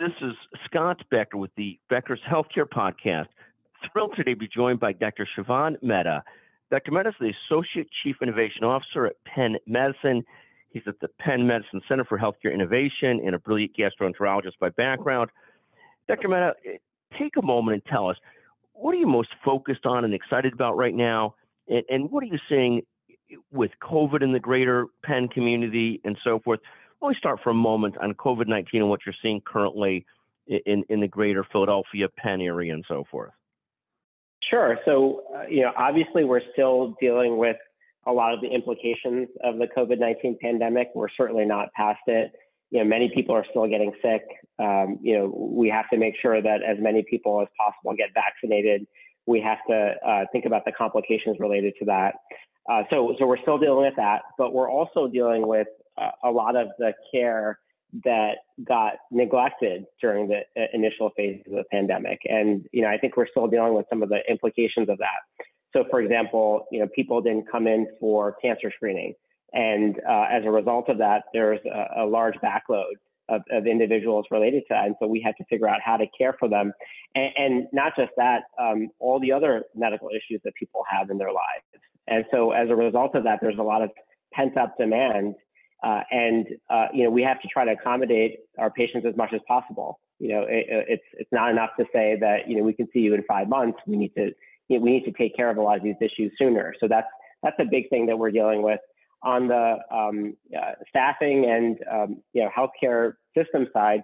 This is Scott Becker with the Becker's Healthcare Podcast. Thrilled today to be joined by Dr. Shivan Mehta. Dr. Mehta is the Associate Chief Innovation Officer at Penn Medicine. He's at the Penn Medicine Center for Healthcare Innovation and a brilliant gastroenterologist by background. Dr. Mehta, eh, take a moment and tell us what are you most focused on and excited about right now? And, and what are you seeing with COVID in the greater Penn community and so forth? Let me start for a moment on COVID 19 and what you're seeing currently in, in the greater Philadelphia, Penn area, and so forth. Sure. So, uh, you know, obviously, we're still dealing with a lot of the implications of the COVID 19 pandemic. We're certainly not past it. You know, many people are still getting sick. Um, you know, we have to make sure that as many people as possible get vaccinated. We have to uh, think about the complications related to that. Uh, so, so we're still dealing with that, but we're also dealing with a lot of the care that got neglected during the uh, initial phases of the pandemic. And, you know, I think we're still dealing with some of the implications of that. So, for example, you know, people didn't come in for cancer screening. And uh, as a result of that, there's a, a large backload of, of, individuals related to that. And so we had to figure out how to care for them. And, and not just that, um, all the other medical issues that people have in their lives. And so as a result of that, there's a lot of pent up demand. Uh, and, uh, you know, we have to try to accommodate our patients as much as possible. You know, it, it's, it's not enough to say that, you know, we can see you in five months. We need to, you know, we need to take care of a lot of these issues sooner. So that's, that's a big thing that we're dealing with on the um, uh, staffing and um, you know healthcare system side.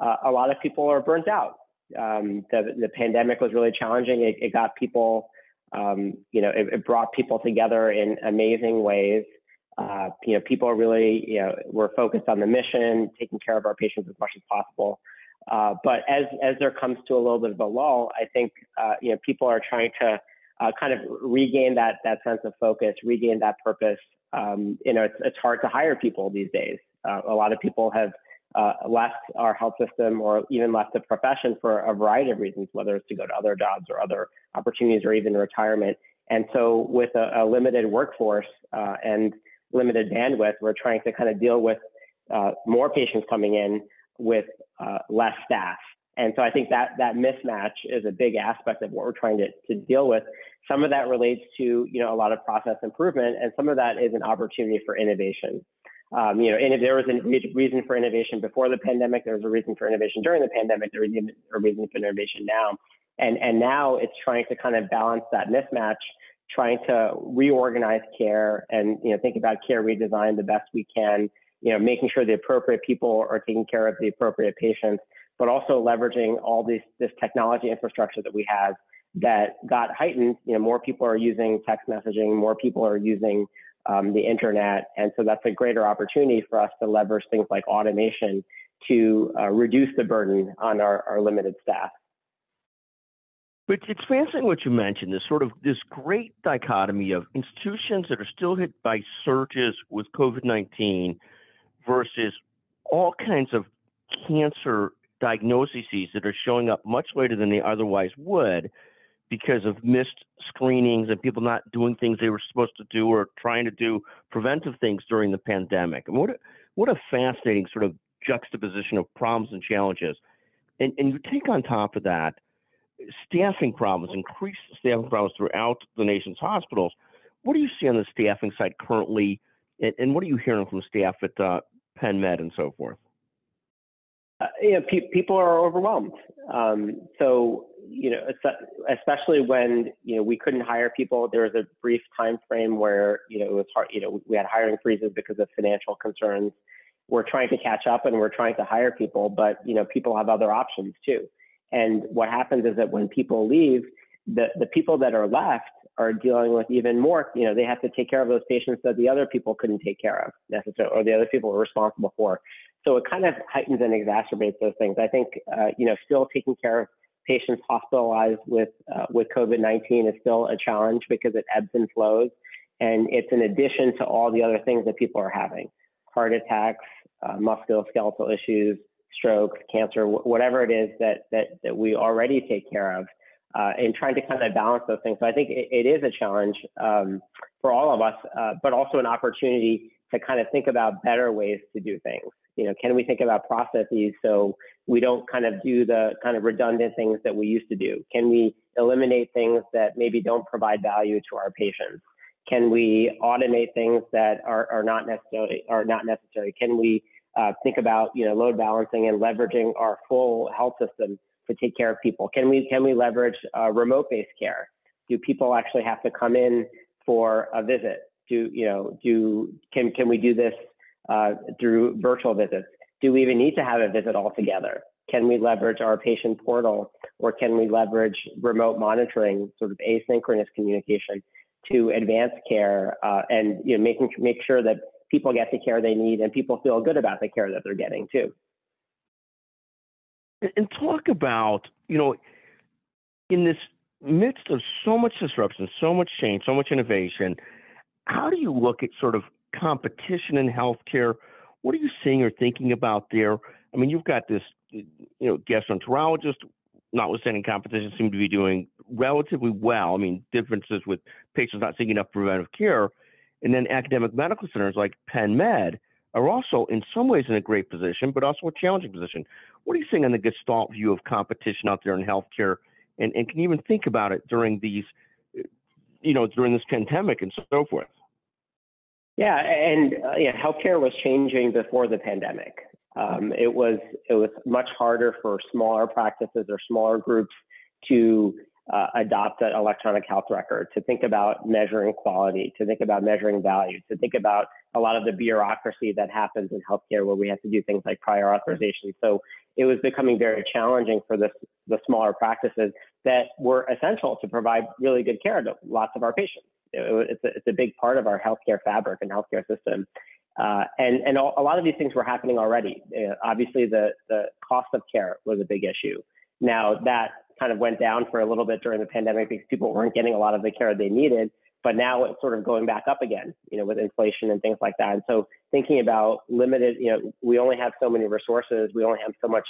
Uh, a lot of people are burnt out. Um, the, the pandemic was really challenging. It, it got people um, you know, it, it, brought people together in amazing ways. Uh, you know, people are really, you know, we're focused on the mission, taking care of our patients as much as possible. Uh, but as as there comes to a little bit of a lull, I think uh, you know people are trying to uh, kind of regain that that sense of focus, regain that purpose. Um, you know, it's, it's hard to hire people these days. Uh, a lot of people have uh, left our health system or even left the profession for a variety of reasons, whether it's to go to other jobs or other opportunities or even retirement. And so, with a, a limited workforce uh, and limited bandwidth, we're trying to kind of deal with uh, more patients coming in with uh, less staff. And so I think that that mismatch is a big aspect of what we're trying to, to deal with. Some of that relates to you know a lot of process improvement, and some of that is an opportunity for innovation. Um, you know, and if there was a reason for innovation before the pandemic, there was a reason for innovation during the pandemic, there was a reason for innovation now. And, and now it's trying to kind of balance that mismatch, trying to reorganize care and, you know, think about care redesign the best we can, you know, making sure the appropriate people are taking care of the appropriate patients, but also leveraging all this, this technology infrastructure that we have that got heightened. You know, more people are using text messaging, more people are using um, the internet. And so that's a greater opportunity for us to leverage things like automation to uh, reduce the burden on our, our limited staff. But it's fascinating what you mentioned, this sort of this great dichotomy of institutions that are still hit by surges with COVID 19 versus all kinds of cancer diagnoses that are showing up much later than they otherwise would because of missed screenings and people not doing things they were supposed to do or trying to do preventive things during the pandemic. And what a, what a fascinating sort of juxtaposition of problems and challenges. And, and you take on top of that staffing problems, increased staffing problems throughout the nation's hospitals. What do you see on the staffing side currently, and, and what are you hearing from staff at uh, Penn Med and so forth? Uh, you know, pe- people are overwhelmed. Um, so you know, especially when you know we couldn't hire people. There was a brief time frame where you know it was hard. You know, we had hiring freezes because of financial concerns. We're trying to catch up and we're trying to hire people, but you know, people have other options too. And what happens is that when people leave, the the people that are left are dealing with even more. You know, they have to take care of those patients that the other people couldn't take care of necessarily, or the other people were responsible for. So it kind of heightens and exacerbates those things. I think, uh, you know, still taking care of patients hospitalized with uh, with COVID-19 is still a challenge because it ebbs and flows, and it's in addition to all the other things that people are having: heart attacks, uh, musculoskeletal issues, strokes, cancer, whatever it is that that that we already take care of. Uh, and trying to kind of balance those things. So I think it, it is a challenge um, for all of us, uh, but also an opportunity to kind of think about better ways to do things. You know, can we think about processes so we don't kind of do the kind of redundant things that we used to do? Can we eliminate things that maybe don't provide value to our patients? Can we automate things that are, are not necessarily are not necessary? Can we uh, think about you know load balancing and leveraging our full health system to take care of people? Can we can we leverage uh, remote based care? Do people actually have to come in for a visit? Do you know do can can we do this uh, through virtual visits? Do we even need to have a visit altogether? Can we leverage our patient portal or can we leverage remote monitoring, sort of asynchronous communication to advance care uh, and you know, making make sure that people get the care they need and people feel good about the care that they're getting too. And talk about, you know, in this midst of so much disruption, so much change, so much innovation, how do you look at sort of competition in healthcare? What are you seeing or thinking about there? I mean, you've got this, you know, gastroenterologist, notwithstanding competition, seem to be doing relatively well. I mean, differences with patients not seeing enough preventive care. And then academic medical centers like Penn Med are also, in some ways, in a great position, but also a challenging position. What are you seeing on the Gestalt view of competition out there in healthcare? And, and can you even think about it during these, you know, during this pandemic and so forth? Yeah, and uh, yeah, healthcare was changing before the pandemic. Um, it was it was much harder for smaller practices or smaller groups to uh, adopt an electronic health record, to think about measuring quality, to think about measuring value, to think about a lot of the bureaucracy that happens in healthcare where we have to do things like prior authorization. So it was becoming very challenging for the, the smaller practices that were essential to provide really good care to lots of our patients. It, it's, a, it's a big part of our healthcare fabric and healthcare system. Uh, and and a lot of these things were happening already. Uh, obviously, the, the cost of care was a big issue. Now, that kind of went down for a little bit during the pandemic because people weren't getting a lot of the care they needed. But now it's sort of going back up again, you know, with inflation and things like that. And so thinking about limited, you know, we only have so many resources, we only have so much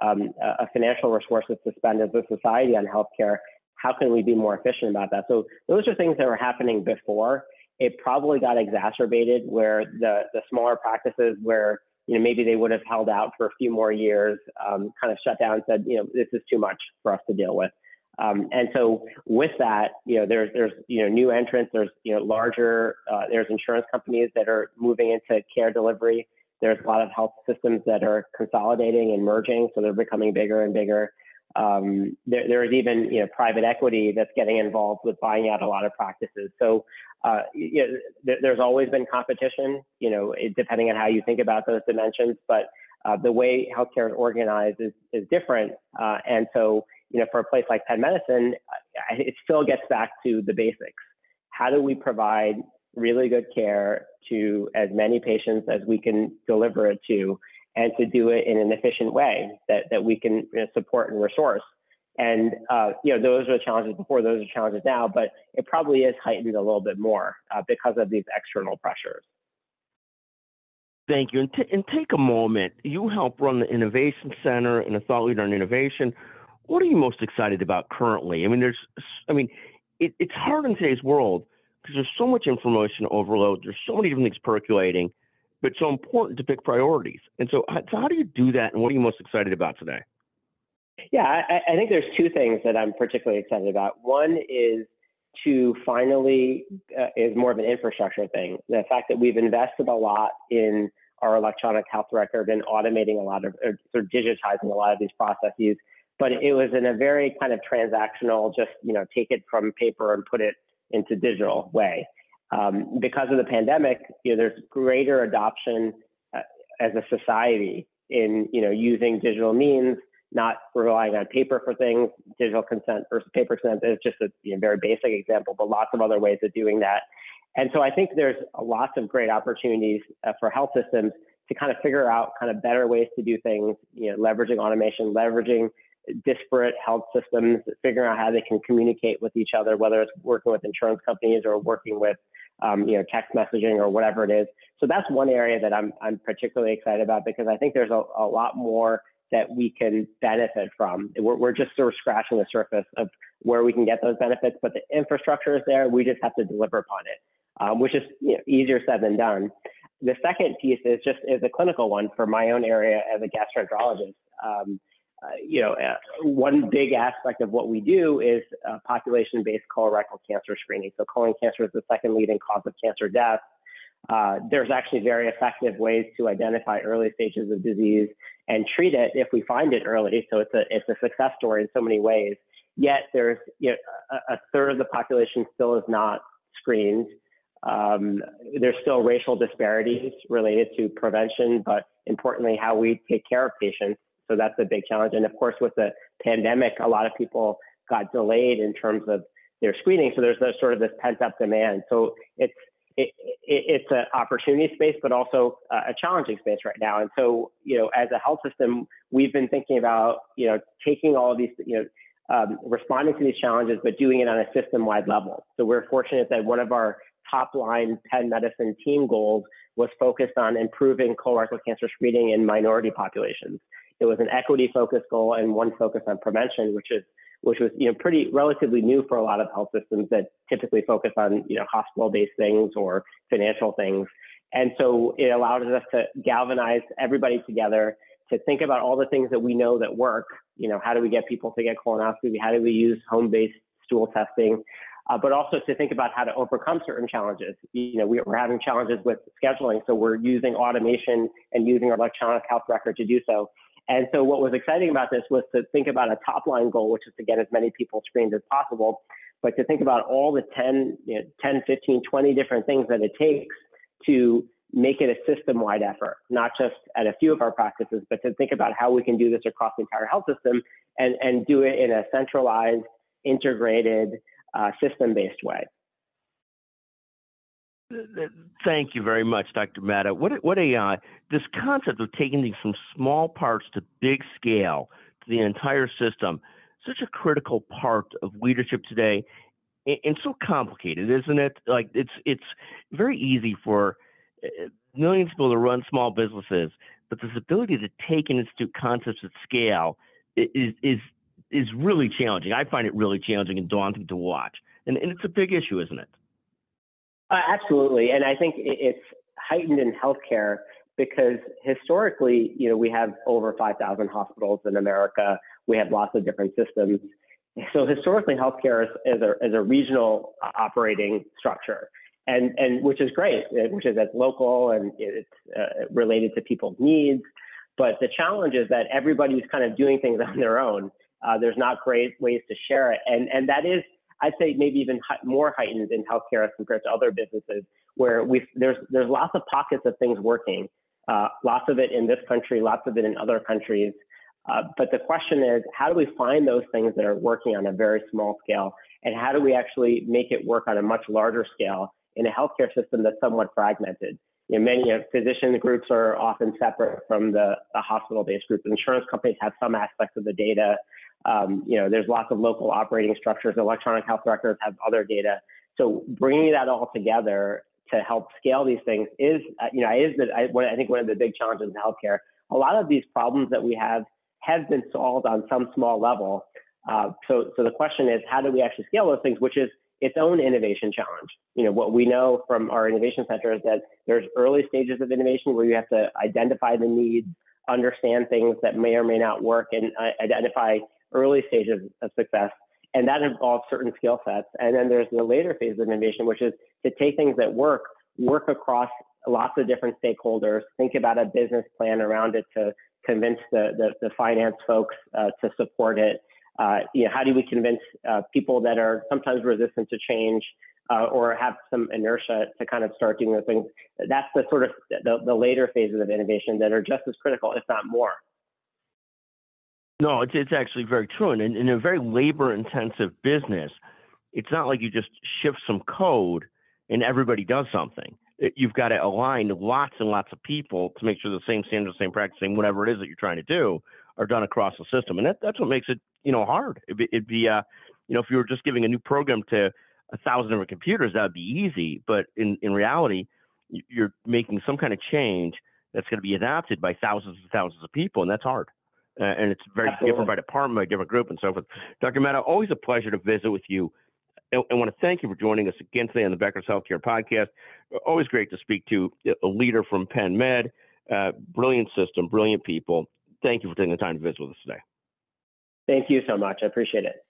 um, uh, financial resources to spend as a society on healthcare. How can we be more efficient about that? So those are things that were happening before. It probably got exacerbated where the the smaller practices where you know, maybe they would have held out for a few more years, um, kind of shut down and said, you know, this is too much for us to deal with. Um, and so with that, you know, there's there's you know new entrants, there's you know larger, uh, there's insurance companies that are moving into care delivery. There's a lot of health systems that are consolidating and merging, so they're becoming bigger and bigger. Um, there, there is even you know private equity that's getting involved with buying out a lot of practices. So uh, you know, th- there's always been competition. You know, it, depending on how you think about those dimensions, but uh, the way healthcare is organized is is different. Uh, and so you know, for a place like Penn Medicine, it still gets back to the basics. How do we provide really good care to as many patients as we can deliver it to? And to do it in an efficient way that, that we can you know, support and resource. And uh, you know, those are the challenges before, those are challenges now, but it probably is heightened a little bit more uh, because of these external pressures. Thank you. And, t- and, take a moment. You help run the Innovation Center and a thought leader on innovation. What are you most excited about currently? I mean, there's, I mean, it, it's hard in today's world because there's so much information overload. There's so many different things percolating but so important to pick priorities. And so, so how do you do that, and what are you most excited about today? Yeah, I, I think there's two things that I'm particularly excited about. One is to finally uh, is more of an infrastructure thing. The fact that we've invested a lot in our electronic health record and automating a lot of or sort of digitizing a lot of these processes, but it was in a very kind of transactional, just you know, take it from paper and put it into digital way. Um, because of the pandemic, you know, there's greater adoption uh, as a society in you know using digital means, not relying on paper for things. Digital consent versus paper consent is just a you know, very basic example, but lots of other ways of doing that. And so I think there's lots of great opportunities uh, for health systems to kind of figure out kind of better ways to do things, you know, leveraging automation, leveraging disparate health systems, figuring out how they can communicate with each other, whether it's working with insurance companies or working with um, you know, text messaging or whatever it is. So that's one area that I'm, I'm particularly excited about because I think there's a, a lot more that we can benefit from. We're, we're just sort of scratching the surface of where we can get those benefits, but the infrastructure is there. We just have to deliver upon it, um, which is you know, easier said than done. The second piece is just is a clinical one for my own area as a gastroenterologist. Um, uh, you know, uh, one big aspect of what we do is uh, population-based colorectal cancer screening. So colon cancer is the second leading cause of cancer death. Uh, there's actually very effective ways to identify early stages of disease and treat it if we find it early. So it's a it's a success story in so many ways. Yet there's you know, a, a third of the population still is not screened. Um, there's still racial disparities related to prevention, but importantly, how we take care of patients. So that's a big challenge. And of course, with the pandemic, a lot of people got delayed in terms of their screening. So there's sort of this pent up demand. So it's it, it, it's an opportunity space, but also a challenging space right now. And so, you know, as a health system, we've been thinking about, you know, taking all of these, you know, um, responding to these challenges, but doing it on a system-wide level. So we're fortunate that one of our top line Penn Medicine team goals was focused on improving colorectal cancer screening in minority populations. It was an equity focused goal and one focus on prevention, which is which was you know pretty relatively new for a lot of health systems that typically focus on you know hospital based things or financial things. And so it allowed us to galvanize everybody together to think about all the things that we know that work. You know, how do we get people to get colonoscopy? How do we use home-based stool testing? Uh, but also to think about how to overcome certain challenges. You know, we, are having challenges with scheduling, so we're using automation and using our electronic health record to do so. And so what was exciting about this was to think about a top line goal, which is to get as many people screened as possible, but to think about all the 10, you know, 10, 15, 20 different things that it takes to make it a system wide effort, not just at a few of our practices, but to think about how we can do this across the entire health system and, and do it in a centralized, integrated, uh, system based way. Thank you very much, Dr. Mehta. What a, what a uh, this concept of taking these from small parts to big scale to the entire system, such a critical part of leadership today, and, and so complicated, isn't it? Like it's it's very easy for uh, millions of people to run small businesses, but this ability to take and institute concepts at scale is is is really challenging. I find it really challenging and daunting to watch, and, and it's a big issue, isn't it? Uh, absolutely, and I think it's heightened in healthcare because historically, you know, we have over 5,000 hospitals in America. We have lots of different systems. So historically, healthcare is, is, a, is a regional operating structure, and and which is great, uh, which is as local and it's uh, related to people's needs. But the challenge is that everybody's kind of doing things on their own. Uh, there's not great ways to share it, and and that is I'd say maybe even more heightened in healthcare as compared to other businesses, where we there's there's lots of pockets of things working, uh, lots of it in this country, lots of it in other countries. Uh, but the question is, how do we find those things that are working on a very small scale, and how do we actually make it work on a much larger scale in a healthcare system that's somewhat fragmented? You know, many of physician groups are often separate from the, the hospital-based group. Insurance companies have some aspects of the data. Um, you know, there's lots of local operating structures. Electronic health records have other data. So bringing that all together to help scale these things is, uh, you know, is the, I, I think one of the big challenges in healthcare. A lot of these problems that we have have been solved on some small level. Uh, so, so the question is, how do we actually scale those things? Which is its own innovation challenge. You know, what we know from our innovation center is that there's early stages of innovation where you have to identify the needs, understand things that may or may not work, and uh, identify early stages of success. And that involves certain skill sets. And then there's the later phase of innovation, which is to take things that work, work across lots of different stakeholders, think about a business plan around it to convince the, the, the finance folks uh, to support it. Uh, you know, how do we convince uh, people that are sometimes resistant to change uh, or have some inertia to kind of start doing the things? That's the sort of the, the later phases of innovation that are just as critical, if not more. No, it's it's actually very true. And in, in a very labor intensive business, it's not like you just shift some code and everybody does something. It, you've got to align lots and lots of people to make sure the same standards, same practice, same whatever it is that you're trying to do are done across the system. And that, that's what makes it, you know, hard. It'd be, it'd be uh, you know, if you were just giving a new program to a thousand different computers, that would be easy. But in, in reality, you're making some kind of change that's going to be adopted by thousands and thousands of people, and that's hard uh, and it's very Absolutely. different by department, by different group, and so forth. Dr. Mehta, always a pleasure to visit with you. I, I want to thank you for joining us again today on the Becker's Healthcare Podcast. Always great to speak to a leader from Penn Med. Uh, brilliant system, brilliant people. thank you for taking the time to visit with us today. Thank you so much. I appreciate it.